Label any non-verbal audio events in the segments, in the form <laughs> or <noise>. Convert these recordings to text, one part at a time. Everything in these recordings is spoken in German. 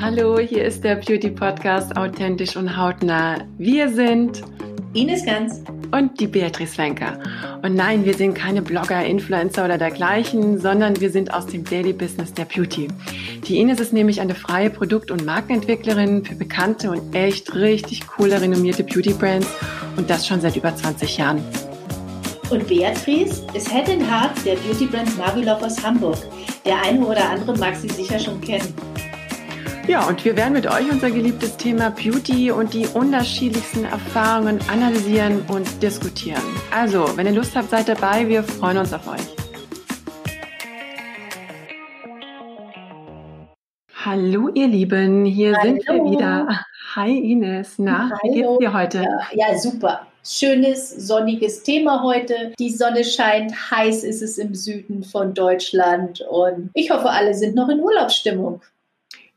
Hallo, hier ist der Beauty Podcast Authentisch und Hautnah. Wir sind Ines Ganz und die Beatrice Wenker. Und nein, wir sind keine Blogger, Influencer oder dergleichen, sondern wir sind aus dem Daily Business der Beauty. Die Ines ist nämlich eine freie Produkt- und Markenentwicklerin für bekannte und echt richtig coole, renommierte Beauty Brands und das schon seit über 20 Jahren. Und Beatrice ist Head in Heart der Beauty Brand Marvelove aus Hamburg. Der eine oder andere mag sie sicher schon kennen. Ja, und wir werden mit euch unser geliebtes Thema Beauty und die unterschiedlichsten Erfahrungen analysieren und diskutieren. Also, wenn ihr Lust habt, seid dabei. Wir freuen uns auf euch. Hallo, ihr Lieben, hier Hallo. sind wir wieder. Hi Ines, na, Hallo. wie geht's dir heute? Ja, ja, super. Schönes, sonniges Thema heute. Die Sonne scheint, heiß ist es im Süden von Deutschland und ich hoffe, alle sind noch in Urlaubsstimmung.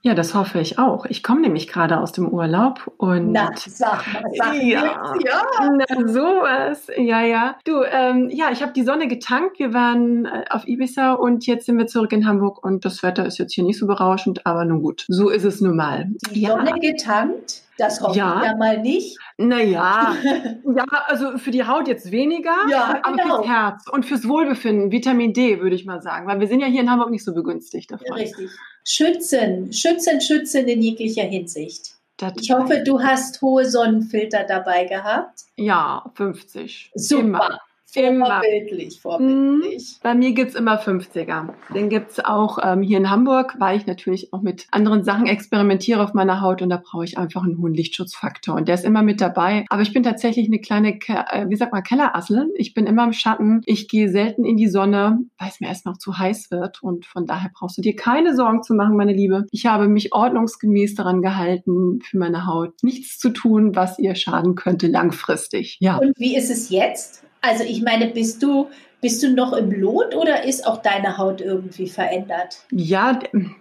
Ja, das hoffe ich auch. Ich komme nämlich gerade aus dem Urlaub und. Na, sag mal, sag ja, jetzt, ja. Na, sowas. Ja, ja. Du, ähm, ja, ich habe die Sonne getankt. Wir waren äh, auf Ibiza und jetzt sind wir zurück in Hamburg und das Wetter ist jetzt hier nicht so berauschend, aber nun gut. So ist es nun mal. Die ja. Sonne getankt? Das hoffe ja. ich ja mal nicht. Naja, <laughs> ja, also für die Haut jetzt weniger, ja, aber genau. fürs Herz und fürs Wohlbefinden, Vitamin D, würde ich mal sagen. Weil wir sind ja hier in Hamburg nicht so begünstigt davon. Richtig. Schützen, schützen, schützen in jeglicher Hinsicht. Das ich hoffe, du hast hohe Sonnenfilter dabei gehabt. Ja, 50. Super. Immer. Vorbildlich, vorbildlich. Mhm. Bei mir gibt es immer 50er. Den gibt es auch ähm, hier in Hamburg, weil ich natürlich auch mit anderen Sachen experimentiere auf meiner Haut und da brauche ich einfach einen hohen Lichtschutzfaktor und der ist immer mit dabei. Aber ich bin tatsächlich eine kleine, äh, wie sagt man, Kellerassel. Ich bin immer im Schatten. Ich gehe selten in die Sonne, weil es mir erst noch zu heiß wird und von daher brauchst du dir keine Sorgen zu machen, meine Liebe. Ich habe mich ordnungsgemäß daran gehalten, für meine Haut nichts zu tun, was ihr schaden könnte langfristig. Ja. Und wie ist es jetzt? Also ich meine, bist du bist du noch im Lot oder ist auch deine Haut irgendwie verändert? Ja,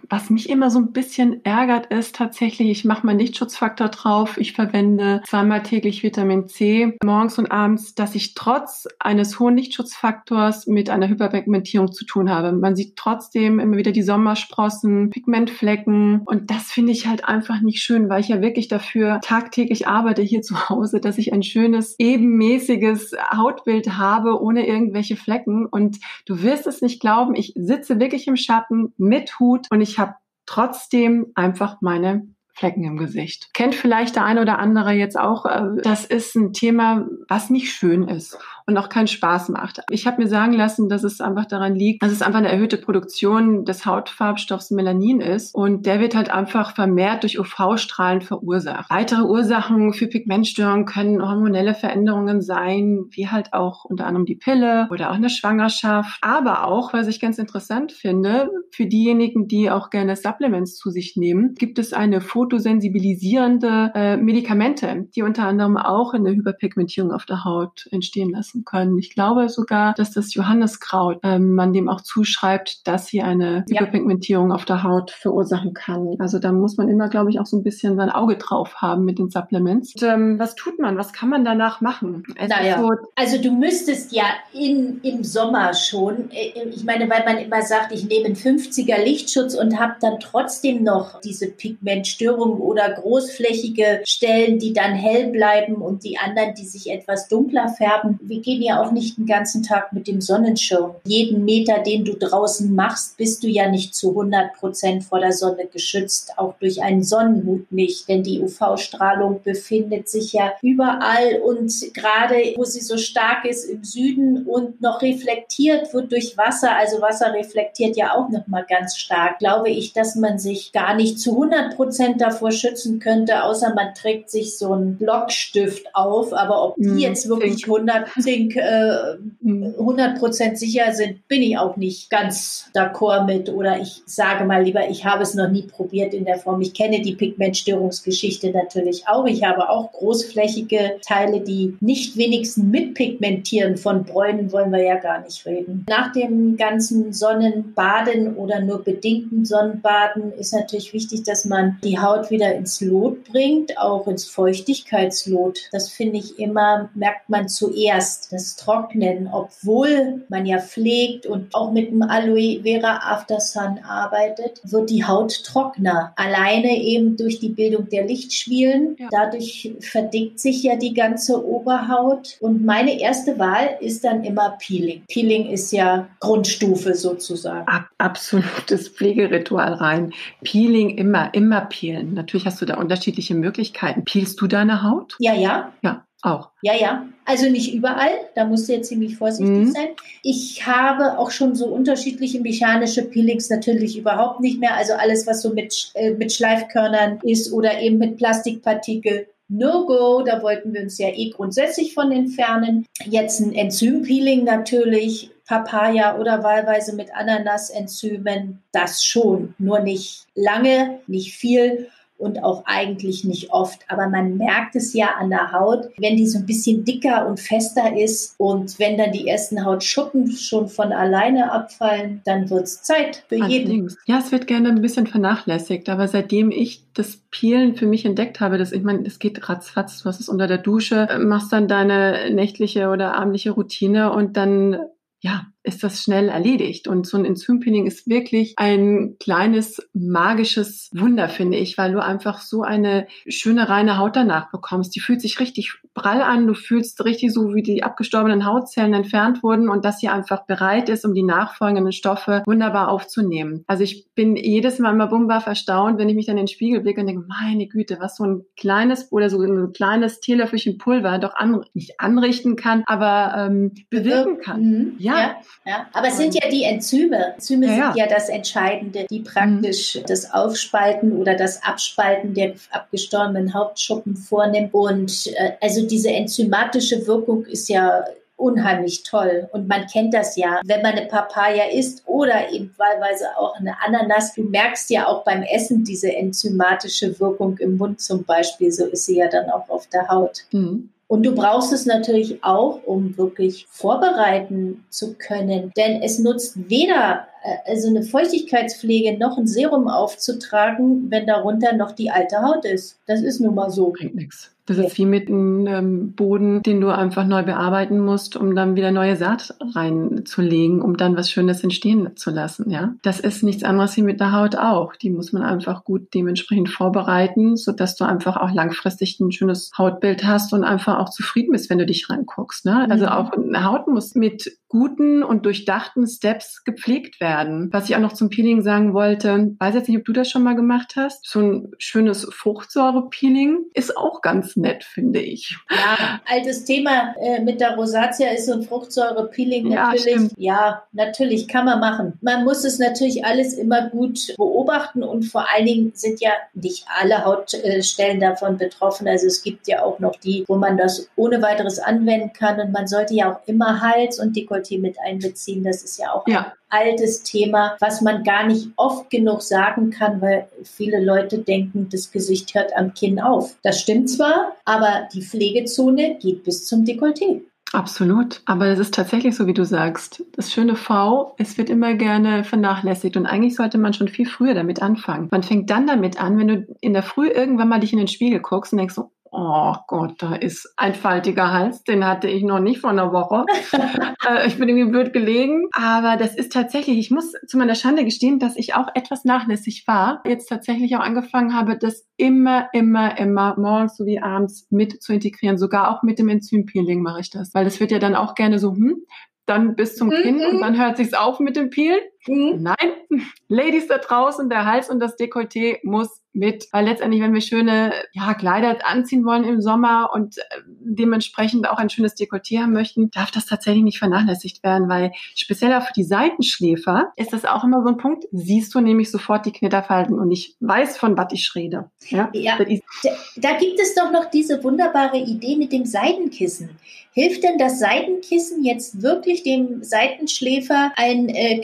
was mich immer so ein bisschen ärgert, ist tatsächlich, ich mache meinen Lichtschutzfaktor drauf. Ich verwende zweimal täglich Vitamin C morgens und abends, dass ich trotz eines hohen Lichtschutzfaktors mit einer Hyperpigmentierung zu tun habe. Man sieht trotzdem immer wieder die Sommersprossen, Pigmentflecken und das finde ich halt einfach nicht schön, weil ich ja wirklich dafür tagtäglich arbeite hier zu Hause, dass ich ein schönes, ebenmäßiges Hautbild habe, ohne irgendwelche Flecken Flecken und du wirst es nicht glauben, ich sitze wirklich im Schatten mit Hut und ich habe trotzdem einfach meine Flecken im Gesicht. Kennt vielleicht der eine oder andere jetzt auch, äh, das ist ein Thema, was nicht schön ist und auch keinen Spaß macht. Ich habe mir sagen lassen, dass es einfach daran liegt, dass es einfach eine erhöhte Produktion des Hautfarbstoffs Melanin ist und der wird halt einfach vermehrt durch UV-Strahlen verursacht. Weitere Ursachen für Pigmentstörungen können hormonelle Veränderungen sein, wie halt auch unter anderem die Pille oder auch eine Schwangerschaft, aber auch, was ich ganz interessant finde, für diejenigen, die auch gerne Supplements zu sich nehmen, gibt es eine fotosensibilisierende äh, Medikamente, die unter anderem auch eine Hyperpigmentierung auf der Haut entstehen lassen nutzen können. Ich glaube sogar, dass das Johanneskraut ähm, man dem auch zuschreibt, dass sie eine ja. Hyperpigmentierung auf der Haut verursachen kann. Also da muss man immer, glaube ich, auch so ein bisschen sein Auge drauf haben mit den Supplements. Und, ähm, was tut man? Was kann man danach machen? naja. So also du müsstest ja in, im Sommer schon, äh, ich meine, weil man immer sagt, ich nehme einen 50er Lichtschutz und habe dann trotzdem noch diese Pigmentstörung oder großflächige Stellen, die dann hell bleiben und die anderen, die sich etwas dunkler färben. Wie gehen ja auch nicht den ganzen Tag mit dem Sonnenschirm. Jeden Meter, den du draußen machst, bist du ja nicht zu 100 Prozent vor der Sonne geschützt, auch durch einen Sonnenhut nicht, denn die UV-Strahlung befindet sich ja überall und gerade wo sie so stark ist im Süden und noch reflektiert wird durch Wasser, also Wasser reflektiert ja auch noch mal ganz stark, glaube ich, dass man sich gar nicht zu 100 Prozent davor schützen könnte, außer man trägt sich so einen Blockstift auf, aber ob die hm, jetzt wirklich 100 Zink äh, 100% sicher sind, bin ich auch nicht ganz d'accord mit. Oder ich sage mal lieber, ich habe es noch nie probiert in der Form. Ich kenne die Pigmentstörungsgeschichte natürlich auch. Ich habe auch großflächige Teile, die nicht wenigstens mitpigmentieren. Von Bräunen wollen wir ja gar nicht reden. Nach dem ganzen Sonnenbaden oder nur bedingten Sonnenbaden ist natürlich wichtig, dass man die Haut wieder ins Lot bringt, auch ins Feuchtigkeitslot. Das finde ich immer, merkt man zuerst das Trocknen, obwohl man ja pflegt und auch mit dem Aloe Vera After Sun arbeitet, wird die Haut trockener. Alleine eben durch die Bildung der Lichtschwielen. Ja. Dadurch verdickt sich ja die ganze Oberhaut. Und meine erste Wahl ist dann immer Peeling. Peeling ist ja Grundstufe sozusagen. Ab, absolutes Pflegeritual rein. Peeling immer, immer peelen. Natürlich hast du da unterschiedliche Möglichkeiten. Peelst du deine Haut? Ja, ja. Ja, auch. Ja, ja. Also nicht überall. Da musst du jetzt ziemlich vorsichtig mhm. sein. Ich habe auch schon so unterschiedliche mechanische Peelings natürlich überhaupt nicht mehr. Also alles, was so mit, äh, mit Schleifkörnern ist oder eben mit Plastikpartikel. No-Go, da wollten wir uns ja eh grundsätzlich von entfernen. Jetzt ein Enzympeeling natürlich, Papaya oder wahlweise mit Ananasenzymen, das schon, nur nicht lange, nicht viel und auch eigentlich nicht oft. Aber man merkt es ja an der Haut, wenn die so ein bisschen dicker und fester ist und wenn dann die ersten Hautschuppen schon von alleine abfallen, dann wird es Zeit für jeden. Ja, es wird gerne ein bisschen vernachlässigt, aber seitdem ich das Peelen für mich entdeckt habe, dass ich meine, es geht ratzfatz, du hast es unter der Dusche, machst dann deine nächtliche oder abendliche Routine und dann ja, ist das schnell erledigt. Und so ein Enzympeeling ist wirklich ein kleines magisches Wunder, finde ich, weil du einfach so eine schöne, reine Haut danach bekommst. Die fühlt sich richtig prall an. Du fühlst richtig so, wie die abgestorbenen Hautzellen entfernt wurden und dass sie einfach bereit ist, um die nachfolgenden Stoffe wunderbar aufzunehmen. Also ich bin jedes Mal immer bummbar erstaunt, wenn ich mich dann in den Spiegel blicke und denke, meine Güte, was so ein kleines oder so ein kleines Teelöffelchen Pulver doch an, nicht anrichten kann, aber ähm, bewirken kann. Mhm. Ja. ja. Ja, aber es sind ja die Enzyme. Enzyme ja, sind ja. das Entscheidende, die praktisch mhm. das Aufspalten oder das Abspalten der abgestorbenen Hauptschuppen vornimmt. Und äh, also diese enzymatische Wirkung ist ja unheimlich toll. Und man kennt das ja, wenn man eine Papaya isst oder eben wahlweise auch eine Ananas. Du merkst ja auch beim Essen diese enzymatische Wirkung im Mund zum Beispiel. So ist sie ja dann auch auf der Haut. Mhm. Und du brauchst es natürlich auch, um wirklich vorbereiten zu können. Denn es nutzt weder also eine Feuchtigkeitspflege noch ein Serum aufzutragen, wenn darunter noch die alte Haut ist. Das ist nun mal so. Bringt nichts. Das ist wie mit einem ähm, Boden, den du einfach neu bearbeiten musst, um dann wieder neue Saat reinzulegen, um dann was Schönes entstehen zu lassen. Ja, das ist nichts anderes wie mit der Haut auch. Die muss man einfach gut dementsprechend vorbereiten, so dass du einfach auch langfristig ein schönes Hautbild hast und einfach auch zufrieden bist, wenn du dich reinguckst. Ne? Also mhm. auch eine Haut muss mit guten und durchdachten Steps gepflegt werden. Was ich auch noch zum Peeling sagen wollte, weiß jetzt nicht, ob du das schon mal gemacht hast. So ein schönes Fruchtsäure-Peeling ist auch ganz nett, finde ich. Ja, altes Thema äh, mit der Rosatia ist so ein Fruchtsäure-Peeling natürlich. Ja, ja, natürlich kann man machen. Man muss es natürlich alles immer gut beobachten und vor allen Dingen sind ja nicht alle Hautstellen davon betroffen. Also es gibt ja auch noch die, wo man das ohne weiteres anwenden kann und man sollte ja auch immer Hals und Dekolleté Equity mit einbeziehen. Das ist ja auch ja. ein altes Thema, was man gar nicht oft genug sagen kann, weil viele Leute denken, das Gesicht hört am Kinn auf. Das stimmt zwar, aber die Pflegezone geht bis zum Dekolleté. Absolut. Aber es ist tatsächlich so, wie du sagst. Das schöne V, es wird immer gerne vernachlässigt. Und eigentlich sollte man schon viel früher damit anfangen. Man fängt dann damit an, wenn du in der Früh irgendwann mal dich in den Spiegel guckst und denkst so, oh Gott, da ist ein faltiger Hals, den hatte ich noch nicht vor einer Woche. <laughs> äh, ich bin irgendwie blöd gelegen. Aber das ist tatsächlich, ich muss zu meiner Schande gestehen, dass ich auch etwas nachlässig war. Jetzt tatsächlich auch angefangen habe, das immer, immer, immer morgens sowie abends mit zu integrieren. Sogar auch mit dem Enzympeeling mache ich das. Weil das wird ja dann auch gerne so, hm, dann bis zum mhm. Kinn und dann hört sich's auf mit dem Peelen. Mhm. Nein, <laughs> Ladies da draußen, der Hals und das Dekolleté muss mit, weil letztendlich, wenn wir schöne ja, Kleider anziehen wollen im Sommer und äh, dementsprechend auch ein schönes Dekolleté haben möchten, darf das tatsächlich nicht vernachlässigt werden, weil speziell auch für die Seitenschläfer ist das auch immer so ein Punkt, siehst du nämlich sofort die Knitterfalten und ich weiß, von was ich rede. Ja, ja. Da, da gibt es doch noch diese wunderbare Idee mit dem Seidenkissen. Hilft denn das Seidenkissen jetzt wirklich dem Seitenschläfer ein äh,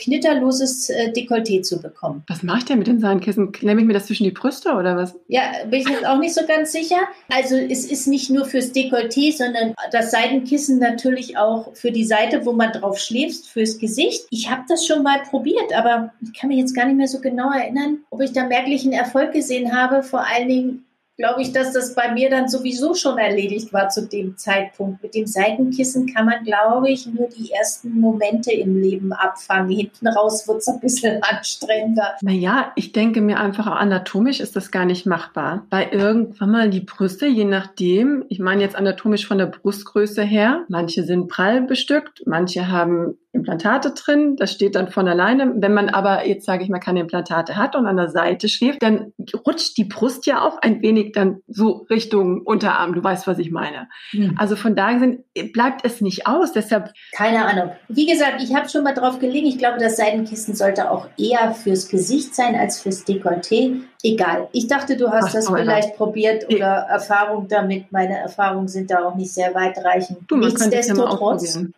knitterloses äh, Dekolleté zu bekommen? Was mache ich denn mit den Seidenkissen? Klemme ich mir das zwischen die Brüste oder was? Ja, bin ich jetzt auch nicht so ganz sicher. Also es ist nicht nur fürs Dekolleté, sondern das Seidenkissen natürlich auch für die Seite, wo man drauf schläft, fürs Gesicht. Ich habe das schon mal probiert, aber ich kann mich jetzt gar nicht mehr so genau erinnern, ob ich da merklichen Erfolg gesehen habe. Vor allen Dingen glaube ich, dass das bei mir dann sowieso schon erledigt war zu dem Zeitpunkt. Mit dem Seitenkissen kann man, glaube ich, nur die ersten Momente im Leben abfangen. Hinten raus wird es ein bisschen <laughs> anstrengender. Naja, ich denke mir einfach, anatomisch ist das gar nicht machbar. Bei irgendwann mal die Brüste, je nachdem, ich meine jetzt anatomisch von der Brustgröße her, manche sind prall bestückt, manche haben Implantate drin, das steht dann von alleine. Wenn man aber jetzt sage ich mal keine Implantate hat und an der Seite schläft, dann rutscht die Brust ja auch ein wenig dann so Richtung Unterarm. Du weißt, was ich meine. Hm. Also von daher sind, bleibt es nicht aus. Deshalb keine Ahnung. Wie gesagt, ich habe schon mal drauf gelegen. Ich glaube, das Seidenkissen sollte auch eher fürs Gesicht sein als fürs Dekolleté. Egal. Ich dachte, du hast Ach, das vielleicht probiert oder ja. Erfahrung damit. Meine Erfahrungen sind da auch nicht sehr weitreichend. Du, Nichtsdestotrotz. <laughs>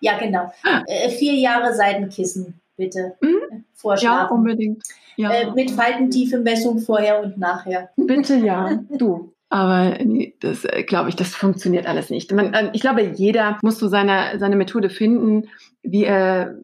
Ja, genau. Äh, vier Jahre Seidenkissen, bitte. Mhm. Vorschlagen. Ja, unbedingt. Ja. Äh, mit Faltentiefemessung vorher und nachher. <laughs> Bitte ja, du. Aber nee, das äh, glaube ich, das funktioniert alles nicht. Man, äh, ich glaube, jeder muss so seine, seine Methode finden, wie er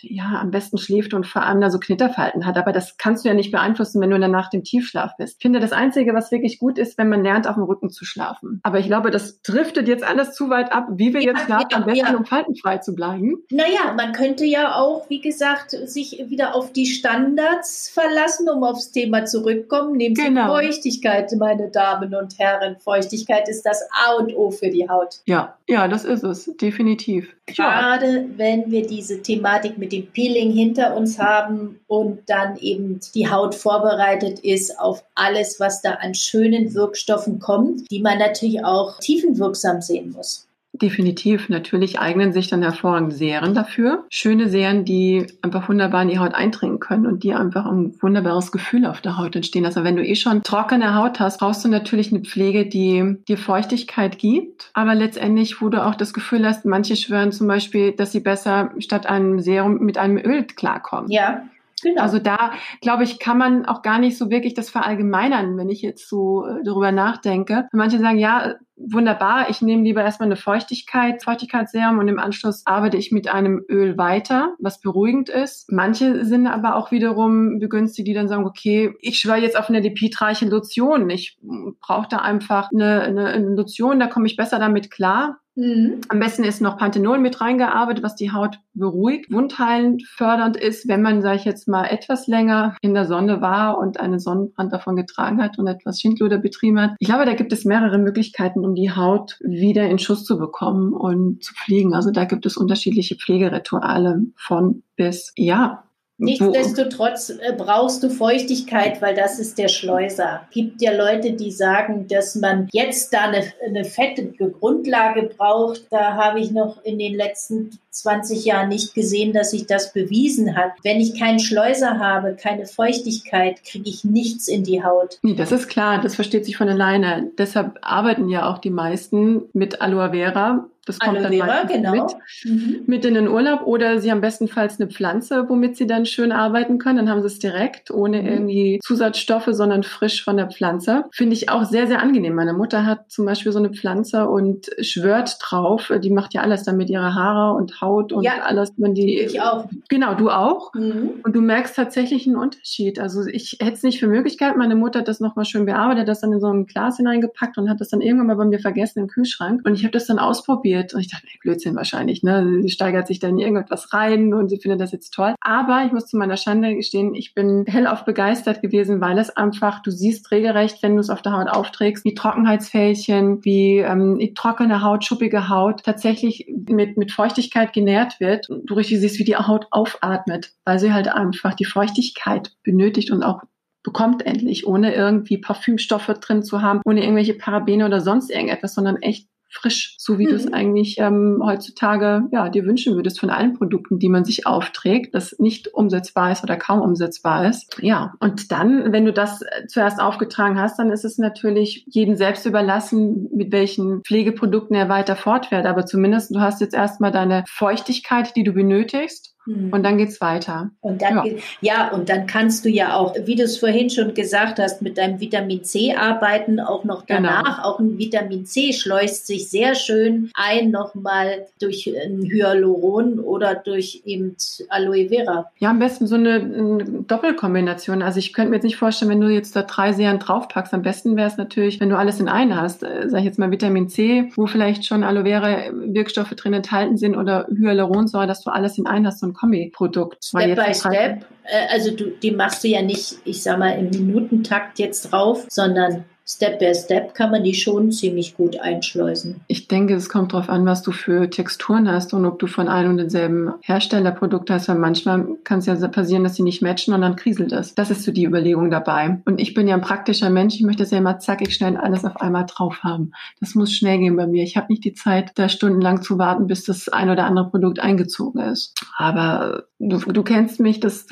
ja am besten schläft und vor allem da so Knitterfalten hat. Aber das kannst du ja nicht beeinflussen, wenn du danach dem Tiefschlaf bist. Ich finde, das Einzige, was wirklich gut ist, wenn man lernt, auf dem Rücken zu schlafen. Aber ich glaube, das driftet jetzt alles zu weit ab, wie wir ja, jetzt schlafen, ja, am besten, ja. um faltenfrei zu bleiben. Naja, man könnte ja auch, wie gesagt, sich wieder auf die Standards verlassen, um aufs Thema zurückkommen. Nehmen Sie genau. Feuchtigkeit, meine Damen und Herren. Feuchtigkeit ist das A und O für die Haut. Ja, ja, das ist es, definitiv. Gerade wenn wir diese Thematik mit dem Peeling hinter uns haben und dann eben die Haut vorbereitet ist auf alles, was da an schönen Wirkstoffen kommt, die man natürlich auch tiefenwirksam sehen muss. Definitiv. Natürlich eignen sich dann hervorragende Serien dafür. Schöne Serien, die einfach wunderbar in die Haut eindringen können und die einfach ein wunderbares Gefühl auf der Haut entstehen. Also wenn du eh schon trockene Haut hast, brauchst du natürlich eine Pflege, die dir Feuchtigkeit gibt, aber letztendlich, wo du auch das Gefühl hast, manche schwören zum Beispiel, dass sie besser statt einem Serum mit einem Öl klarkommen. Ja. Genau. Also da, glaube ich, kann man auch gar nicht so wirklich das verallgemeinern, wenn ich jetzt so äh, darüber nachdenke. Manche sagen, ja, wunderbar, ich nehme lieber erstmal eine Feuchtigkeit, Feuchtigkeitsserum und im Anschluss arbeite ich mit einem Öl weiter, was beruhigend ist. Manche sind aber auch wiederum begünstigt, die dann sagen, okay, ich schwöre jetzt auf eine lipidreiche Lotion. Ich brauche da einfach eine, eine, Lotion, da komme ich besser damit klar. Mhm. Am besten ist noch Panthenol mit reingearbeitet, was die Haut beruhigt, wundheilend, fördernd ist, wenn man, sage ich jetzt mal, etwas länger in der Sonne war und einen Sonnenbrand davon getragen hat und etwas Schindluder betrieben hat. Ich glaube, da gibt es mehrere Möglichkeiten, um die Haut wieder in Schuss zu bekommen und zu pflegen. Also da gibt es unterschiedliche Pflegerituale von bis. Ja, Nichtsdestotrotz äh, brauchst du Feuchtigkeit, weil das ist der Schleuser. Gibt ja Leute, die sagen, dass man jetzt da eine, eine fettige Grundlage braucht. Da habe ich noch in den letzten 20 Jahren nicht gesehen, dass sich das bewiesen hat. Wenn ich keinen Schleuser habe, keine Feuchtigkeit, kriege ich nichts in die Haut. Nee, das ist klar, das versteht sich von alleine. Deshalb arbeiten ja auch die meisten mit Aloe Vera, das kommt Aloe Vera, dann genau. mit, mhm. mit in den Urlaub oder sie haben bestenfalls eine Pflanze, womit sie dann schön arbeiten können. Dann haben sie es direkt, ohne mhm. irgendwie Zusatzstoffe, sondern frisch von der Pflanze. Finde ich auch sehr, sehr angenehm. Meine Mutter hat zum Beispiel so eine Pflanze und schwört drauf. Die macht ja alles damit, ihre Haare und Haut und ja, alles. Wenn die, ich auch. Genau, du auch. Mhm. Und du merkst tatsächlich einen Unterschied. Also ich hätte es nicht für Möglichkeit. Meine Mutter hat das nochmal schön bearbeitet, das dann in so ein Glas hineingepackt und hat das dann irgendwann mal bei mir vergessen im Kühlschrank. Und ich habe das dann ausprobiert ausprobiert und ich dachte, nee, Blödsinn wahrscheinlich, ne? Sie steigert sich dann in irgendetwas rein und sie findet das jetzt toll. Aber ich muss zu meiner Schande gestehen, ich bin hellauf begeistert gewesen, weil es einfach, du siehst regelrecht, wenn du es auf der Haut aufträgst, wie Trockenheitsfältchen, wie ähm, trockene Haut, schuppige Haut tatsächlich mit, mit Feuchtigkeit genährt wird. Du richtig siehst, wie die Haut aufatmet, weil sie halt einfach die Feuchtigkeit benötigt und auch bekommt endlich, ohne irgendwie Parfümstoffe drin zu haben, ohne irgendwelche Parabene oder sonst irgendetwas, sondern echt frisch, so wie mhm. du es mhm. eigentlich ähm, heutzutage ja, dir wünschen würdest von allen Produkten, die man sich aufträgt, das nicht umsetzbar ist oder kaum umsetzbar ist. Ja, und dann, wenn du das äh, zuerst aufgetragen hast, dann ist es natürlich jedem selbst überlassen, mit welchen Pflegeprodukten er weiter fortfährt. Aber zumindest du hast jetzt erstmal deine Feuchtigkeit, die du benötigst. Und dann geht's weiter. Und dann, ja. ja, und dann kannst du ja auch, wie du es vorhin schon gesagt hast, mit deinem Vitamin C arbeiten, auch noch genau. danach. Genau. Auch ein Vitamin C schleust sich sehr schön ein, nochmal durch ein Hyaluron oder durch eben Aloe Vera. Ja, am besten so eine, eine Doppelkombination. Also ich könnte mir jetzt nicht vorstellen, wenn du jetzt da drei Serien draufpackst. Am besten wäre es natürlich, wenn du alles in einen hast. Äh, sag ich jetzt mal Vitamin C, wo vielleicht schon Aloe Vera Wirkstoffe drin enthalten sind oder Hyaluronsäure, dass du alles in einen hast, so ein Kombi-Produkt. Step by Step. Äh, also du, die machst du ja nicht, ich sag mal, im Minutentakt jetzt drauf, sondern Step by Step kann man die schon ziemlich gut einschleusen. Ich denke, es kommt darauf an, was du für Texturen hast und ob du von einem und denselben Hersteller Produkte hast, weil manchmal kann es ja passieren, dass sie nicht matchen und dann kriselt es. Das ist so die Überlegung dabei. Und ich bin ja ein praktischer Mensch, ich möchte das ja immer zackig schnell alles auf einmal drauf haben. Das muss schnell gehen bei mir. Ich habe nicht die Zeit, da stundenlang zu warten, bis das ein oder andere Produkt eingezogen ist. Aber du, du kennst mich, das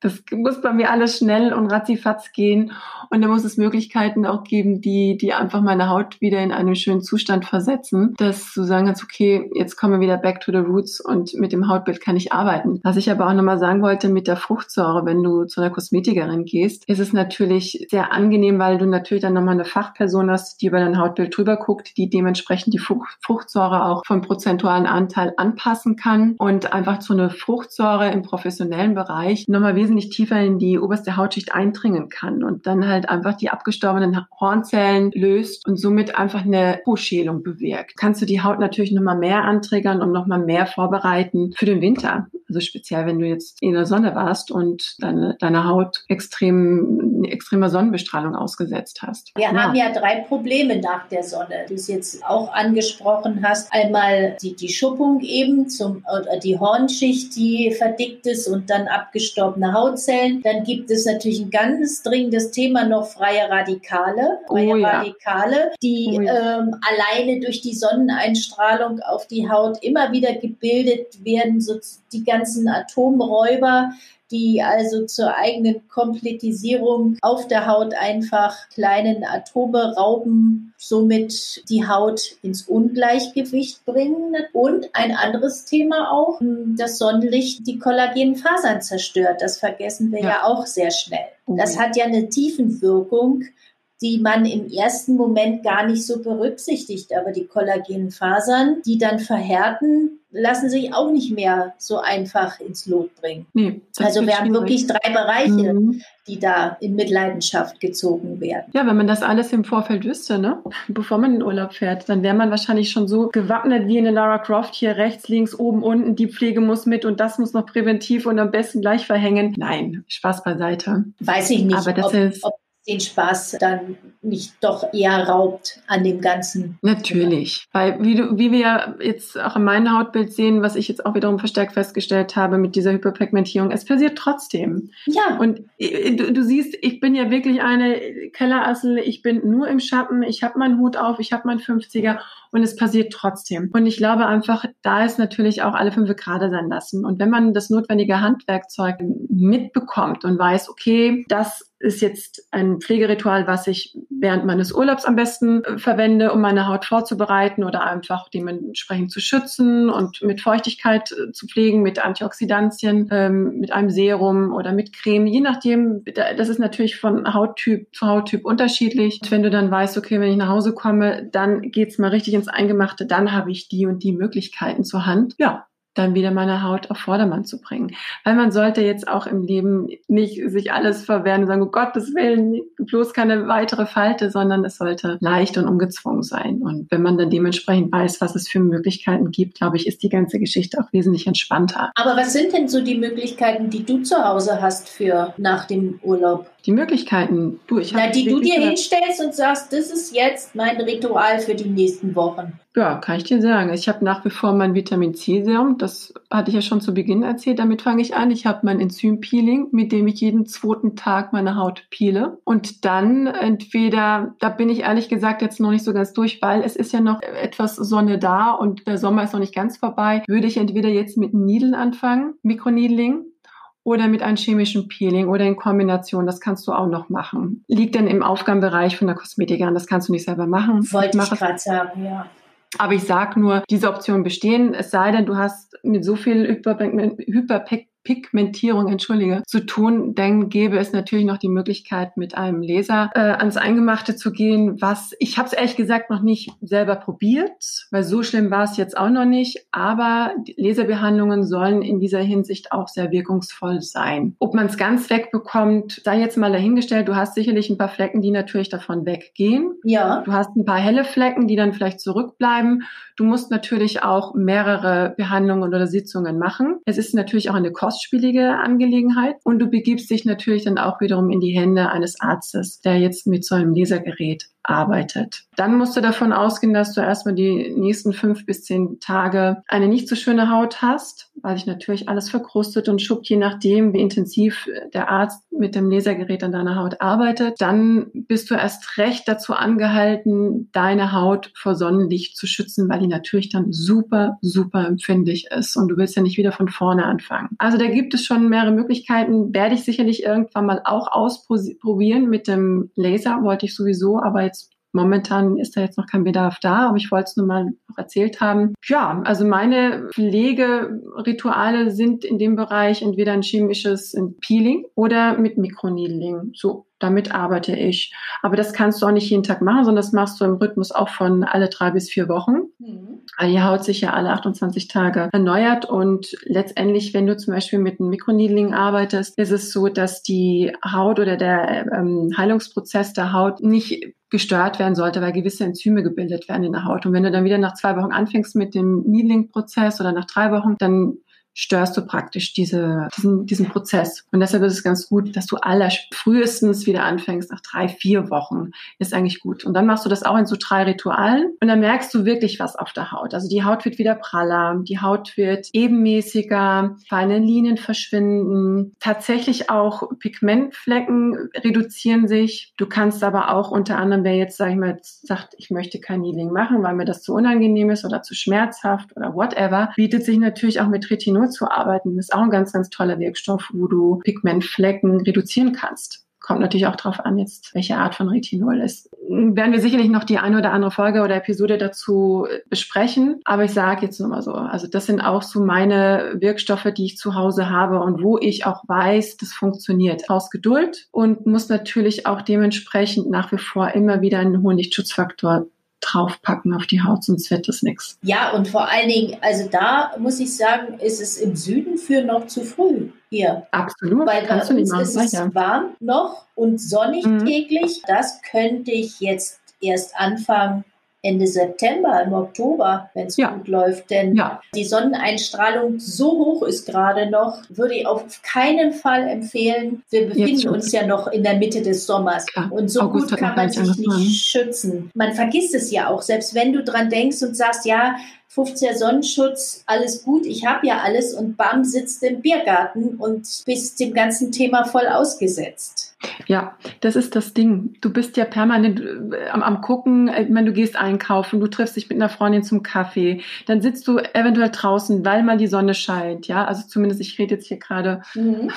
das muss bei mir alles schnell und ratzifatz gehen. Und da muss es Möglichkeiten auch geben, die, die einfach meine Haut wieder in einen schönen Zustand versetzen, dass du sagen kannst, okay, jetzt kommen wir wieder back to the roots und mit dem Hautbild kann ich arbeiten. Was ich aber auch nochmal sagen wollte mit der Fruchtsäure, wenn du zu einer Kosmetikerin gehst, ist es natürlich sehr angenehm, weil du natürlich dann nochmal eine Fachperson hast, die über dein Hautbild drüber guckt, die dementsprechend die Fruchtsäure auch vom prozentualen Anteil anpassen kann und einfach zu einer Fruchtsäure im professionellen Bereich nochmal wesentlich wesentlich tiefer in die oberste Hautschicht eindringen kann und dann halt einfach die abgestorbenen Hornzellen löst und somit einfach eine Hochschälung bewirkt. Kannst du die Haut natürlich nochmal mehr antriggern und nochmal mehr vorbereiten für den Winter. Also speziell, wenn du jetzt in der Sonne warst und deine, deine Haut extrem, extremer Sonnenbestrahlung ausgesetzt hast. Wir ja. haben ja drei Probleme nach der Sonne, die du jetzt auch angesprochen hast. Einmal die, die Schuppung eben, zum, oder die Hornschicht, die verdickt ist und dann abgestorbene Haut Hautzellen. Dann gibt es natürlich ein ganz dringendes Thema noch freie Radikale. Freie oh, ja. Radikale, die oh, ja. ähm, alleine durch die Sonneneinstrahlung auf die Haut immer wieder gebildet werden. So die ganzen Atomräuber, die also zur eigenen Komplettisierung auf der Haut einfach kleinen Atome rauben, somit die Haut ins Ungleichgewicht bringen. Und ein anderes Thema auch, das Sonnenlicht die Kollagenfasern zerstört. Das vergessen wir ja, ja auch sehr schnell. Das hat ja eine Tiefenwirkung die man im ersten Moment gar nicht so berücksichtigt. Aber die Kollagenfasern, die dann verhärten, lassen sich auch nicht mehr so einfach ins Lot bringen. Nee, also wir haben wirklich drei Bereiche, mhm. die da in Mitleidenschaft gezogen werden. Ja, wenn man das alles im Vorfeld wüsste, ne? bevor man in den Urlaub fährt, dann wäre man wahrscheinlich schon so gewappnet wie eine Lara Croft hier rechts, links, oben, unten, die Pflege muss mit und das muss noch präventiv und am besten gleich verhängen. Nein, Spaß beiseite. Weiß ich nicht, Aber das ob, ist, ob den Spaß dann nicht doch eher raubt an dem Ganzen. Natürlich, weil wie, du, wie wir ja jetzt auch in meinem Hautbild sehen, was ich jetzt auch wiederum verstärkt festgestellt habe mit dieser Hyperpigmentierung, es passiert trotzdem. Ja. Und äh, du, du siehst, ich bin ja wirklich eine Kellerassel, ich bin nur im Schatten, ich habe meinen Hut auf, ich habe meinen 50er und es passiert trotzdem. Und ich glaube einfach, da ist natürlich auch alle fünf gerade sein lassen. Und wenn man das notwendige Handwerkzeug mitbekommt und weiß, okay, das ist jetzt ein Pflegeritual, was ich während meines Urlaubs am besten äh, verwende, um meine Haut vorzubereiten oder einfach dementsprechend zu schützen und mit Feuchtigkeit äh, zu pflegen, mit Antioxidantien, ähm, mit einem Serum oder mit Creme, je nachdem. Das ist natürlich von Hauttyp zu Hauttyp unterschiedlich. Und wenn du dann weißt, okay, wenn ich nach Hause komme, dann geht's mal richtig ins Eingemachte, dann habe ich die und die Möglichkeiten zur Hand. Ja, dann wieder meine Haut auf Vordermann zu bringen. Weil man sollte jetzt auch im Leben nicht sich alles verwehren und sagen, um Gottes Willen, bloß keine weitere Falte, sondern es sollte leicht und ungezwungen sein. Und wenn man dann dementsprechend weiß, was es für Möglichkeiten gibt, glaube ich, ist die ganze Geschichte auch wesentlich entspannter. Aber was sind denn so die Möglichkeiten, die du zu Hause hast für nach dem Urlaub? Die Möglichkeiten, du, ich habe. Die du dir hinstellst und sagst, das ist jetzt mein Ritual für die nächsten Wochen. Ja, kann ich dir sagen. Ich habe nach wie vor mein Vitamin C-Serum. Das hatte ich ja schon zu Beginn erzählt. Damit fange ich an. Ich habe mein Enzym-Peeling, mit dem ich jeden zweiten Tag meine Haut peele. Und dann entweder, da bin ich ehrlich gesagt jetzt noch nicht so ganz durch, weil es ist ja noch etwas Sonne da und der Sommer ist noch nicht ganz vorbei. Würde ich entweder jetzt mit Niedeln anfangen, Mikroneedling, oder mit einem chemischen Peeling oder in Kombination. Das kannst du auch noch machen. Liegt dann im Aufgabenbereich von der Kosmetikerin. Das kannst du nicht selber machen. Wollte ich, ich gerade sagen, ja. Aber ich sage nur, diese Optionen bestehen, es sei denn, du hast mit so viel Hyperpek Pigmentierung, entschuldige, zu tun, dann gäbe es natürlich noch die Möglichkeit, mit einem Laser äh, ans Eingemachte zu gehen, was ich habe es ehrlich gesagt noch nicht selber probiert, weil so schlimm war es jetzt auch noch nicht, aber Laserbehandlungen sollen in dieser Hinsicht auch sehr wirkungsvoll sein. Ob man es ganz wegbekommt, sei jetzt mal dahingestellt, du hast sicherlich ein paar Flecken, die natürlich davon weggehen. Ja. Du hast ein paar helle Flecken, die dann vielleicht zurückbleiben. Du musst natürlich auch mehrere Behandlungen oder Sitzungen machen. Es ist natürlich auch eine kostspielige Angelegenheit. Und du begibst dich natürlich dann auch wiederum in die Hände eines Arztes, der jetzt mit so einem Lasergerät arbeitet. Dann musst du davon ausgehen, dass du erstmal die nächsten fünf bis zehn Tage eine nicht so schöne Haut hast, weil sich natürlich alles verkrustet und schuppt, je nachdem, wie intensiv der Arzt mit dem Lasergerät an deiner Haut arbeitet. Dann bist du erst recht dazu angehalten, deine Haut vor Sonnenlicht zu schützen, weil die natürlich dann super, super empfindlich ist und du willst ja nicht wieder von vorne anfangen. Also da gibt es schon mehrere Möglichkeiten, werde ich sicherlich irgendwann mal auch ausprobieren mit dem Laser, wollte ich sowieso, aber jetzt Momentan ist da jetzt noch kein Bedarf da, aber ich wollte es nur mal noch erzählt haben. Ja, also meine Pflegerituale sind in dem Bereich entweder ein chemisches Peeling oder mit Mikroneedling. So, damit arbeite ich. Aber das kannst du auch nicht jeden Tag machen, sondern das machst du im Rhythmus auch von alle drei bis vier Wochen. Mhm. Weil die Haut sich ja alle 28 Tage erneuert und letztendlich, wenn du zum Beispiel mit einem Mikroneedling arbeitest, ist es so, dass die Haut oder der ähm, Heilungsprozess der Haut nicht gestört werden sollte, weil gewisse Enzyme gebildet werden in der Haut. Und wenn du dann wieder nach zwei Wochen anfängst mit dem Needling-Prozess oder nach drei Wochen, dann störst du praktisch diese, diesen, diesen Prozess. Und deshalb ist es ganz gut, dass du aller frühestens wieder anfängst nach drei, vier Wochen. Ist eigentlich gut. Und dann machst du das auch in so drei Ritualen und dann merkst du wirklich was auf der Haut. Also die Haut wird wieder praller, die Haut wird ebenmäßiger, feine Linien verschwinden. Tatsächlich auch Pigmentflecken reduzieren sich. Du kannst aber auch unter anderem, wer jetzt, sag ich mal, sagt, ich möchte kein Needling machen, weil mir das zu unangenehm ist oder zu schmerzhaft oder whatever, bietet sich natürlich auch mit Retinol Retinol zu arbeiten, ist auch ein ganz, ganz toller Wirkstoff, wo du Pigmentflecken reduzieren kannst. Kommt natürlich auch darauf an, jetzt welche Art von Retinol ist. Werden wir sicherlich noch die eine oder andere Folge oder Episode dazu besprechen. Aber ich sage jetzt nur mal so, also das sind auch so meine Wirkstoffe, die ich zu Hause habe und wo ich auch weiß, das funktioniert. Aus Geduld und muss natürlich auch dementsprechend nach wie vor immer wieder einen hohen Lichtschutzfaktor draufpacken auf die Haut, sonst wird das nichts. Ja, und vor allen Dingen, also da muss ich sagen, ist es im Süden für noch zu früh hier. Absolut. Weil bei uns ist es ja. warm noch und sonnig mhm. täglich. Das könnte ich jetzt erst anfangen, Ende September, im Oktober, wenn es ja. gut läuft. Denn ja. die Sonneneinstrahlung so hoch ist gerade noch, würde ich auf keinen Fall empfehlen. Wir befinden uns ja noch in der Mitte des Sommers. Klar. Und so August gut kann man sich nicht schützen. Man vergisst es ja auch, selbst wenn du dran denkst und sagst, ja, 50er Sonnenschutz, alles gut, ich habe ja alles und bam, sitzt im Biergarten und bist dem ganzen Thema voll ausgesetzt. Ja, das ist das Ding. Du bist ja permanent äh, am, am gucken, äh, ich meine, du gehst einkaufen, du triffst dich mit einer Freundin zum Kaffee, dann sitzt du eventuell draußen, weil mal die Sonne scheint, ja, also zumindest ich rede jetzt hier gerade mhm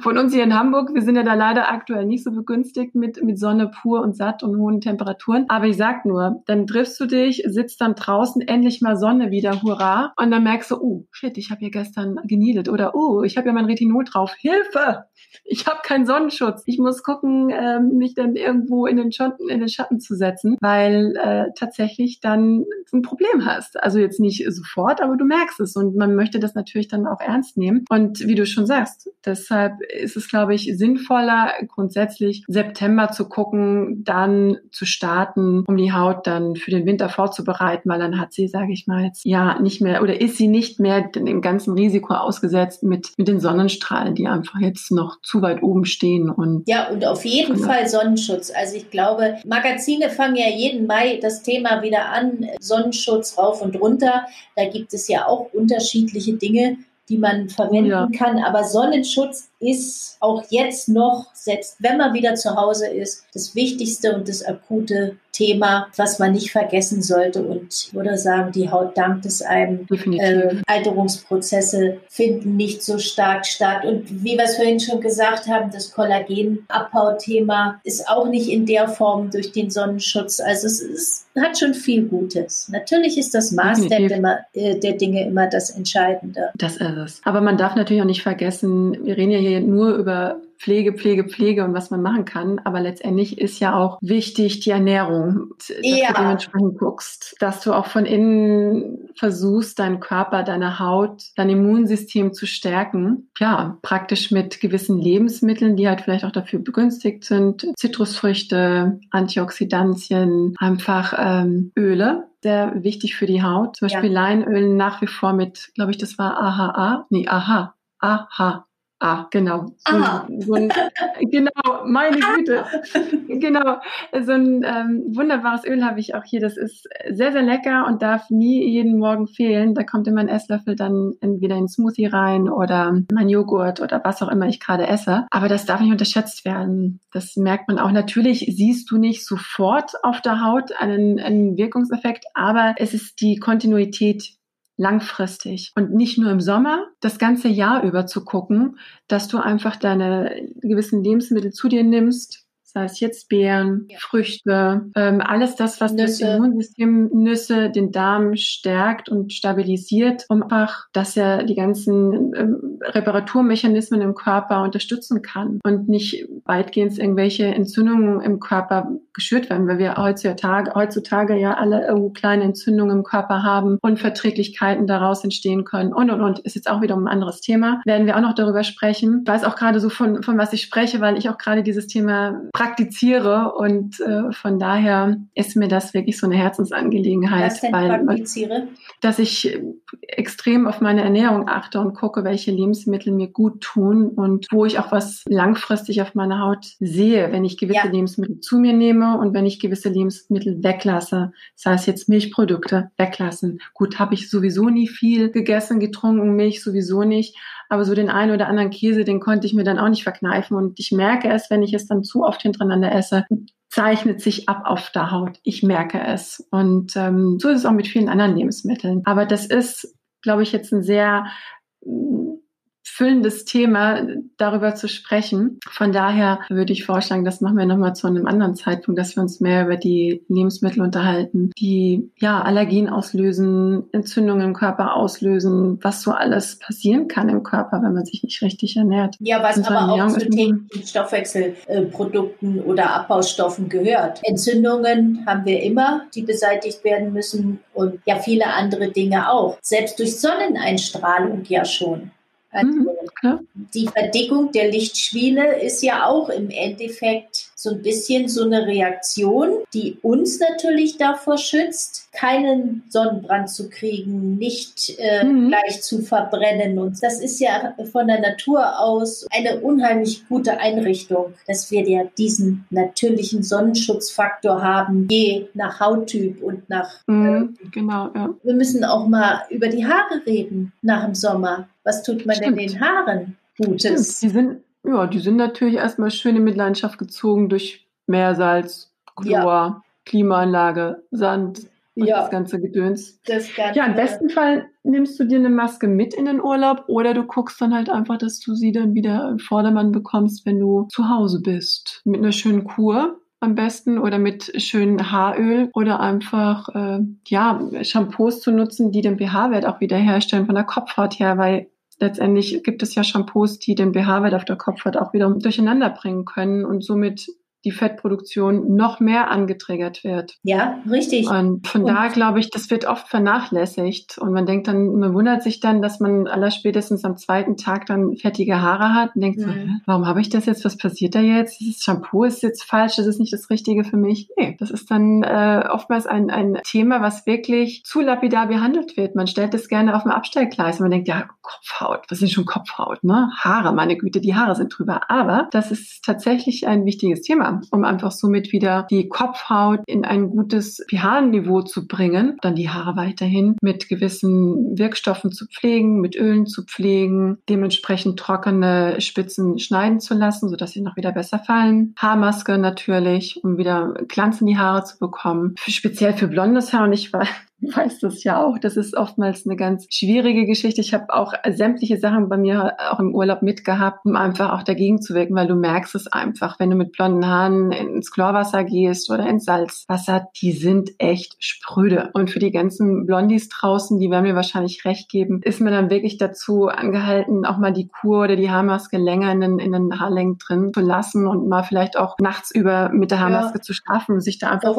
von uns hier in Hamburg. Wir sind ja da leider aktuell nicht so begünstigt mit, mit Sonne pur und satt und hohen Temperaturen. Aber ich sag nur, dann triffst du dich, sitzt dann draußen, endlich mal Sonne wieder, hurra. Und dann merkst du, oh, shit, ich habe hier gestern geniedet. Oder, oh, ich habe ja mein Retinol drauf. Hilfe! Ich habe keinen Sonnenschutz. Ich muss gucken, äh, mich dann irgendwo in den, Schatten, in den Schatten zu setzen, weil äh, tatsächlich dann ein Problem hast. Also jetzt nicht sofort, aber du merkst es. Und man möchte das natürlich dann auch ernst nehmen. Und wie du schon sagst, deshalb deshalb ist es, glaube ich, sinnvoller, grundsätzlich September zu gucken, dann zu starten, um die Haut dann für den Winter vorzubereiten, weil dann hat sie, sage ich mal, jetzt ja nicht mehr oder ist sie nicht mehr dem ganzen Risiko ausgesetzt mit, mit den Sonnenstrahlen, die einfach jetzt noch zu weit oben stehen. Und ja, und auf jeden ja. Fall Sonnenschutz. Also ich glaube, Magazine fangen ja jeden Mai das Thema wieder an, Sonnenschutz rauf und runter. Da gibt es ja auch unterschiedliche Dinge, die man verwenden ja. kann. Aber Sonnenschutz ist auch jetzt noch, selbst wenn man wieder zu Hause ist, das Wichtigste und das akute Thema, was man nicht vergessen sollte. Und ich würde sagen, die Haut dankt es einem. Äh, Alterungsprozesse finden nicht so stark statt. Und wie wir es vorhin schon gesagt haben, das Kollagenabbauthema ist auch nicht in der Form durch den Sonnenschutz. Also es ist, hat schon viel Gutes. Natürlich ist das Maß der, äh, der Dinge immer das Entscheidende. Das ist es. Aber man darf natürlich auch nicht vergessen, wir reden ja hier nur über Pflege, Pflege, Pflege und was man machen kann. Aber letztendlich ist ja auch wichtig die Ernährung, dass ja. du dementsprechend guckst, dass du auch von innen versuchst, deinen Körper, deine Haut, dein Immunsystem zu stärken. Ja, praktisch mit gewissen Lebensmitteln, die halt vielleicht auch dafür begünstigt sind. Zitrusfrüchte, Antioxidantien, einfach ähm, Öle, sehr wichtig für die Haut. Zum Beispiel ja. Leinöl nach wie vor mit, glaube ich, das war AHA, nee, AHA, AHA, Ah, genau. So, so ein, <laughs> genau, meine Güte. genau. So ein ähm, wunderbares Öl habe ich auch hier. Das ist sehr, sehr lecker und darf nie jeden Morgen fehlen. Da kommt immer ein Esslöffel dann entweder in Smoothie rein oder mein Joghurt oder was auch immer ich gerade esse. Aber das darf nicht unterschätzt werden. Das merkt man auch. Natürlich siehst du nicht sofort auf der Haut einen, einen Wirkungseffekt, aber es ist die Kontinuität, langfristig und nicht nur im Sommer, das ganze Jahr über zu gucken, dass du einfach deine gewissen Lebensmittel zu dir nimmst, sei es jetzt Beeren, ja. Früchte, ähm, alles das, was Nüsse. das Immunsystem, Nüsse, den Darm stärkt und stabilisiert, um einfach, dass er die ganzen ähm, Reparaturmechanismen im Körper unterstützen kann und nicht weitgehend irgendwelche Entzündungen im Körper geschürt werden, weil wir heutzutage, heutzutage ja alle irgendwo kleine Entzündungen im Körper haben, Unverträglichkeiten daraus entstehen können und und und ist jetzt auch wieder ein anderes Thema. Werden wir auch noch darüber sprechen. Ich weiß auch gerade so von, von was ich spreche, weil ich auch gerade dieses Thema praktiziere und äh, von daher ist mir das wirklich so eine Herzensangelegenheit, Was denn weil praktiziere? dass ich extrem auf meine Ernährung achte und gucke, welche Lebensmittel mir gut tun und wo ich auch was langfristig auf meiner Haut sehe, wenn ich gewisse ja. Lebensmittel zu mir nehme und wenn ich gewisse Lebensmittel weglasse. Das heißt jetzt Milchprodukte weglassen. Gut, habe ich sowieso nie viel gegessen, getrunken, Milch sowieso nicht. Aber so den einen oder anderen Käse, den konnte ich mir dann auch nicht verkneifen. Und ich merke es, wenn ich es dann zu oft hintereinander esse, zeichnet sich ab auf der Haut. Ich merke es. Und ähm, so ist es auch mit vielen anderen Lebensmitteln. Aber das ist, glaube ich, jetzt ein sehr füllendes Thema, darüber zu sprechen. Von daher würde ich vorschlagen, das machen wir nochmal zu einem anderen Zeitpunkt, dass wir uns mehr über die Lebensmittel unterhalten, die ja Allergien auslösen, Entzündungen im Körper auslösen, was so alles passieren kann im Körper, wenn man sich nicht richtig ernährt. Ja, was aber auch zu den Stoffwechselprodukten oder Abbaustoffen gehört. Entzündungen haben wir immer, die beseitigt werden müssen und ja viele andere Dinge auch. Selbst durch Sonneneinstrahlung ja schon. Also mhm, die Verdickung der Lichtschwiele ist ja auch im Endeffekt so ein bisschen so eine Reaktion, die uns natürlich davor schützt, keinen Sonnenbrand zu kriegen, nicht äh, mhm. gleich zu verbrennen. Und das ist ja von der Natur aus eine unheimlich gute Einrichtung, dass wir ja diesen natürlichen Sonnenschutzfaktor haben, je nach Hauttyp und nach. Mhm, äh, genau, ja. Wir müssen auch mal über die Haare reden nach dem Sommer. Was tut man Stimmt. denn den Haaren Gutes? Stimmt. Die sind, ja, die sind natürlich erstmal schön in Mitleidenschaft gezogen durch Meersalz, Chlor, ja. Klimaanlage, Sand und ja. das ganze Gedöns. Das ganze ja, im besten Fall nimmst du dir eine Maske mit in den Urlaub oder du guckst dann halt einfach, dass du sie dann wieder im Vordermann bekommst, wenn du zu Hause bist. Mit einer schönen Kur am besten oder mit schönem Haaröl oder einfach äh, ja Shampoos zu nutzen, die den pH-Wert auch wiederherstellen von der Kopfhaut her, weil letztendlich gibt es ja Shampoos, die den pH-Wert auf der Kopfhaut auch wieder durcheinander bringen können und somit die Fettproduktion noch mehr angetriggert wird. Ja, richtig. Und von und da glaube ich, das wird oft vernachlässigt. Und man denkt dann, man wundert sich dann, dass man allerspätestens am zweiten Tag dann fettige Haare hat und denkt mhm. so, warum habe ich das jetzt? Was passiert da jetzt? Dieses Shampoo ist jetzt falsch, das ist nicht das Richtige für mich. Nee, das ist dann äh, oftmals ein, ein Thema, was wirklich zu lapidar behandelt wird. Man stellt es gerne auf dem Abstellgleis und man denkt, ja, Kopfhaut, was ist schon Kopfhaut, ne? Haare, meine Güte, die Haare sind drüber. Aber das ist tatsächlich ein wichtiges Thema Um einfach somit wieder die Kopfhaut in ein gutes pH-Niveau zu bringen, dann die Haare weiterhin mit gewissen Wirkstoffen zu pflegen, mit Ölen zu pflegen, dementsprechend trockene Spitzen schneiden zu lassen, sodass sie noch wieder besser fallen. Haarmaske natürlich, um wieder Glanz in die Haare zu bekommen. Speziell für blondes Haar und ich war weiß das ja auch. Das ist oftmals eine ganz schwierige Geschichte. Ich habe auch sämtliche Sachen bei mir auch im Urlaub mitgehabt, um einfach auch dagegen zu wirken, weil du merkst es einfach, wenn du mit blonden Haaren ins Chlorwasser gehst oder ins Salzwasser, die sind echt spröde. Und für die ganzen Blondies draußen, die werden mir wahrscheinlich recht geben, ist mir dann wirklich dazu angehalten, auch mal die Kur oder die Haarmaske länger in den, in den Haarlängen drin zu lassen und mal vielleicht auch nachts über mit der Haarmaske ja. zu schlafen sich da einfach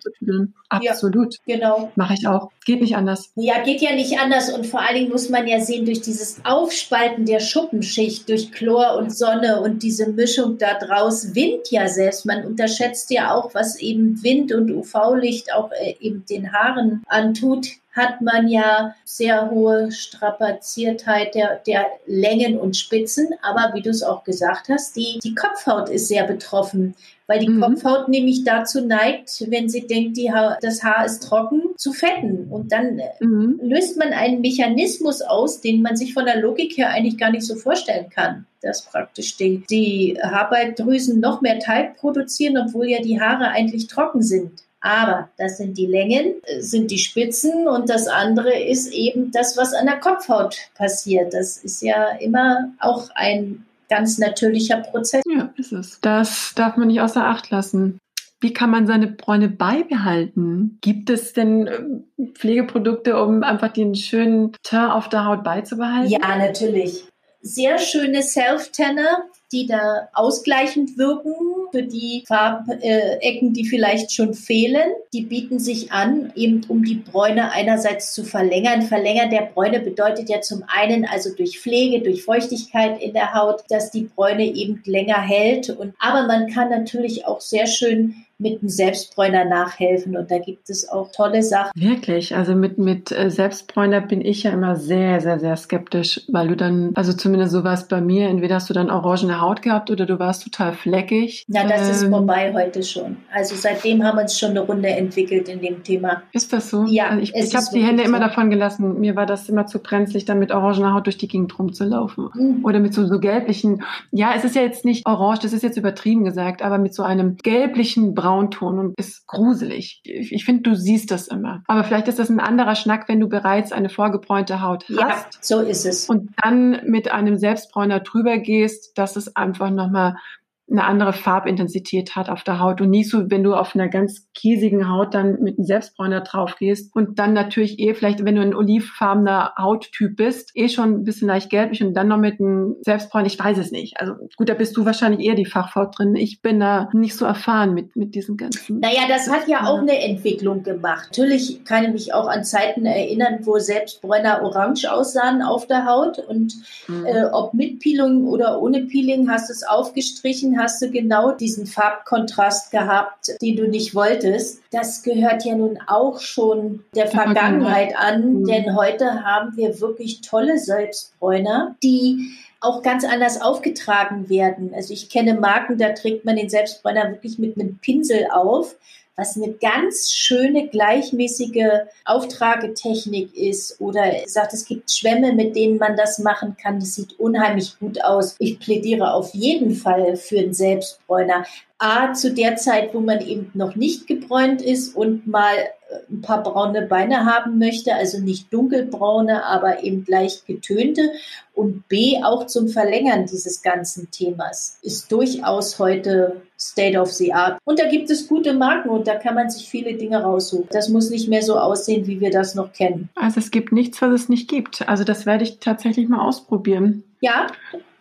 zu tüdeln. Absolut. Ja, genau. Mache ich auch. Geht nicht anders. Ja, geht ja nicht anders. Und vor allen Dingen muss man ja sehen, durch dieses Aufspalten der Schuppenschicht, durch Chlor und Sonne und diese Mischung da draus, Wind ja selbst. Man unterschätzt ja auch, was eben Wind und UV-Licht auch äh, eben den Haaren antut hat man ja sehr hohe Strapaziertheit der, der Längen und Spitzen. Aber wie du es auch gesagt hast, die, die Kopfhaut ist sehr betroffen weil die mhm. Kopfhaut nämlich dazu neigt, wenn sie denkt, ha das Haar ist trocken, zu fetten. Und dann äh, mhm. löst man einen Mechanismus aus, den man sich von der Logik her eigentlich gar nicht so vorstellen kann. Dass praktisch die, die Haarbeiddrüsen noch mehr Teig produzieren, obwohl ja die Haare eigentlich trocken sind. Aber das sind die Längen, äh, sind die Spitzen und das andere ist eben das, was an der Kopfhaut passiert. Das ist ja immer auch ein ganz natürlicher Prozess. Ja, ist es. Das darf man nicht außer Acht lassen. Wie kann man seine Bräune beibehalten? Gibt es denn äh, Pflegeprodukte, um einfach den schönen Teint auf der Haut beizubehalten? Ja, natürlich. Sehr schöne Self-Tanner, die da ausgleichend wirken für die Farbecken, die vielleicht schon fehlen. Die bieten sich an, eben um die Bräune einerseits zu verlängern. Verlängern der Bräune bedeutet ja zum einen also durch Pflege, durch Feuchtigkeit in der Haut, dass die Bräune eben länger hält. Und, aber man kann natürlich auch sehr schön mit einem Selbstbräuner nachhelfen. Und da gibt es auch tolle Sachen. Wirklich, also mit, mit äh, Selbstbräuner bin ich ja immer sehr, sehr, sehr skeptisch, weil du dann, also zumindest so war es bei mir, entweder hast du dann orangene Haut gehabt oder du warst total fleckig. Ja, das ähm, ist vorbei heute schon. Also seitdem haben wir uns schon eine Runde entwickelt in dem Thema. Ist das so? Ja. Also ich ich habe die Hände so. immer davon gelassen. Mir war das immer zu brenzlig, dann mit orangener Haut durch die Gegend rumzulaufen. Mhm. Oder mit so, so gelblichen, ja, es ist ja jetzt nicht orange, das ist jetzt übertrieben gesagt, aber mit so einem gelblichen Braun Braunton und ist gruselig. Ich, ich finde, du siehst das immer. Aber vielleicht ist das ein anderer Schnack, wenn du bereits eine vorgebräunte Haut hast. Ja, so ist es. Und dann mit einem Selbstbräuner drüber gehst, dass es einfach nochmal eine andere Farbintensität hat auf der Haut und nicht so, wenn du auf einer ganz käsigen Haut dann mit einem Selbstbräuner drauf gehst und dann natürlich eh vielleicht, wenn du ein olivfarbener Hauttyp bist, eh schon ein bisschen leicht gelblich und dann noch mit einem Selbstbräuner, ich weiß es nicht. Also gut, da bist du wahrscheinlich eher die Fachfrau drin. Ich bin da nicht so erfahren mit, mit diesem ganzen. Naja, das hat ja auch eine Entwicklung gemacht. Natürlich kann ich mich auch an Zeiten erinnern, wo Selbstbräuner orange aussahen auf der Haut und mhm. äh, ob mit Peeling oder ohne Peeling hast du es aufgestrichen, hast du genau diesen Farbkontrast gehabt, den du nicht wolltest. Das gehört ja nun auch schon der Vergangenheit an, mhm. denn heute haben wir wirklich tolle Selbstbräuner, die auch ganz anders aufgetragen werden. Also ich kenne Marken, da trägt man den Selbstbräuner wirklich mit einem Pinsel auf was eine ganz schöne gleichmäßige Auftragetechnik ist oder sagt, es gibt Schwämme, mit denen man das machen kann. Das sieht unheimlich gut aus. Ich plädiere auf jeden Fall für einen Selbstbräuner. A, zu der Zeit, wo man eben noch nicht gebräunt ist und mal äh, ein paar braune Beine haben möchte, also nicht dunkelbraune, aber eben leicht getönte. Und B, auch zum Verlängern dieses ganzen Themas ist durchaus heute State of the Art. Und da gibt es gute Marken und da kann man sich viele Dinge raussuchen. Das muss nicht mehr so aussehen, wie wir das noch kennen. Also es gibt nichts, was es nicht gibt. Also das werde ich tatsächlich mal ausprobieren. Ja,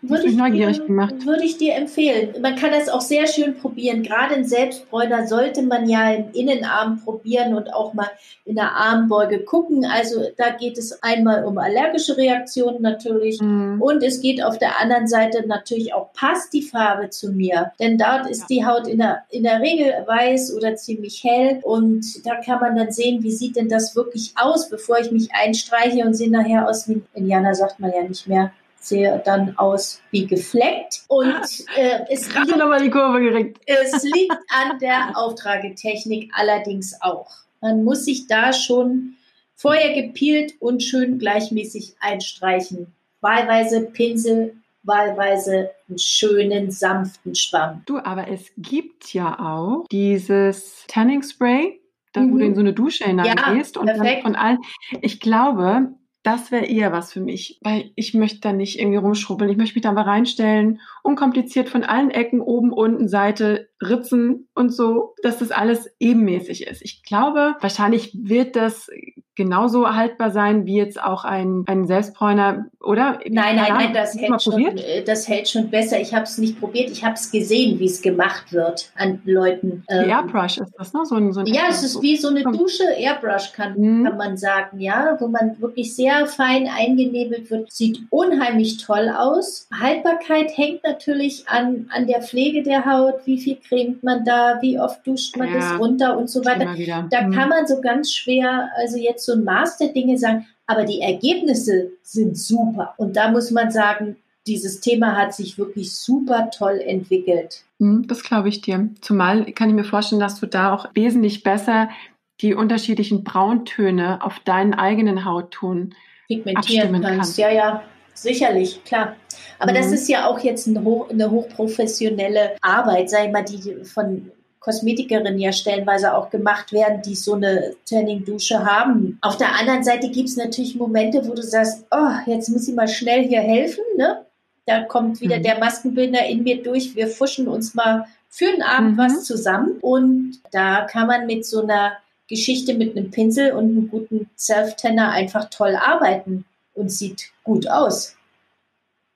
würde ich, neugierig dir, gemacht. würde ich dir empfehlen. Man kann das auch sehr schön probieren. Gerade in Selbstbräuner sollte man ja im Innenarm probieren und auch mal in der Armbeuge gucken. Also da geht es einmal um allergische Reaktionen natürlich mhm. und es geht auf der anderen Seite natürlich auch, passt die Farbe zu mir? Denn dort ist ja. die Haut in der, in der Regel weiß oder ziemlich hell und da kann man dann sehen, wie sieht denn das wirklich aus, bevor ich mich einstreiche und sehe nachher aus wie, Indianer sagt man ja nicht mehr, sehe dann aus wie gefleckt. Und äh, es, liegt, die Kurve geregt. es liegt an der <laughs> Auftragetechnik allerdings auch. Man muss sich da schon vorher gepielt und schön gleichmäßig einstreichen. Wahlweise Pinsel, wahlweise einen schönen, sanften Schwamm. Du, aber es gibt ja auch dieses Tanning Spray, da mhm. wo du in so eine Dusche hineingehst ja, und dann von allen. Ich glaube, das wäre eher was für mich, weil ich möchte da nicht irgendwie rumschrubbeln. Ich möchte mich da mal reinstellen, unkompliziert von allen Ecken, oben, unten, Seite, Ritzen und so, dass das alles ebenmäßig ist. Ich glaube, wahrscheinlich wird das genauso haltbar sein wie jetzt auch ein, ein Selbstbräuner, oder? Nein, nein, nein, das hält, schon, äh, das hält schon besser. Ich habe es nicht probiert, ich habe es gesehen, wie es gemacht wird an Leuten. Ähm, Airbrush ist das, ne? So ein, so ein ja, es ist wie so eine Dusche, Airbrush kann, mhm. kann man sagen, ja, wo man wirklich sehr fein eingenebelt wird. Sieht unheimlich toll aus. Haltbarkeit hängt natürlich an, an der Pflege der Haut, wie viel cremt man da, wie oft duscht man ja, das runter und so weiter. Da mhm. kann man so ganz schwer, also jetzt so ein Maß der Dinge sagen, aber die Ergebnisse sind super. Und da muss man sagen, dieses Thema hat sich wirklich super toll entwickelt. Mhm, das glaube ich dir. Zumal kann ich mir vorstellen, dass du da auch wesentlich besser die unterschiedlichen Brauntöne auf deinen eigenen Hautton pigmentieren kannst. kannst. Ja, ja, sicherlich, klar. Aber mhm. das ist ja auch jetzt eine, hoch, eine hochprofessionelle Arbeit, ich mal, die von Kosmetikerinnen ja stellenweise auch gemacht werden, die so eine Tanning-Dusche haben. Auf der anderen Seite gibt es natürlich Momente, wo du sagst, oh, jetzt muss ich mal schnell hier helfen, ne? Da kommt wieder mhm. der Maskenbildner in mir durch. Wir fuschen uns mal für einen Abend mhm. was zusammen. Und da kann man mit so einer Geschichte mit einem Pinsel und einem guten Self-Tanner einfach toll arbeiten und sieht gut aus.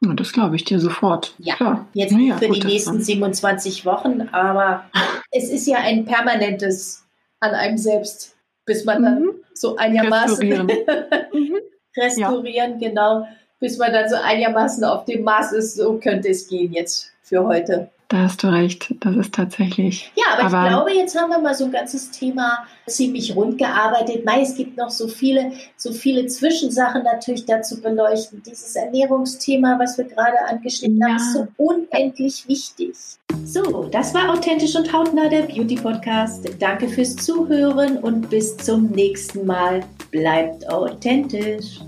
Ja, das glaube ich dir sofort. Ja, Klar. jetzt ja, für gut, die nächsten 27 Wochen, aber <laughs> es ist ja ein permanentes an einem selbst, bis man dann mhm. so einigermaßen restaurieren, <laughs> mhm. restaurieren ja. genau, bis man dann so einigermaßen auf dem Maß ist, so könnte es gehen jetzt für heute. Da hast du recht, das ist tatsächlich. Ja, aber, aber, ich glaube, jetzt haben wir mal so ein ganzes Thema ziemlich rund gearbeitet. Mei, es gibt noch so viele, so viele Zwischensachen natürlich dazu beleuchten. Dieses Ernährungsthema, was wir gerade angeschnitten ja. haben, ist so unendlich wichtig. So, das war Authentisch und Hautnah, der Beauty Podcast. Danke fürs Zuhören und bis zum nächsten Mal. Bleibt authentisch.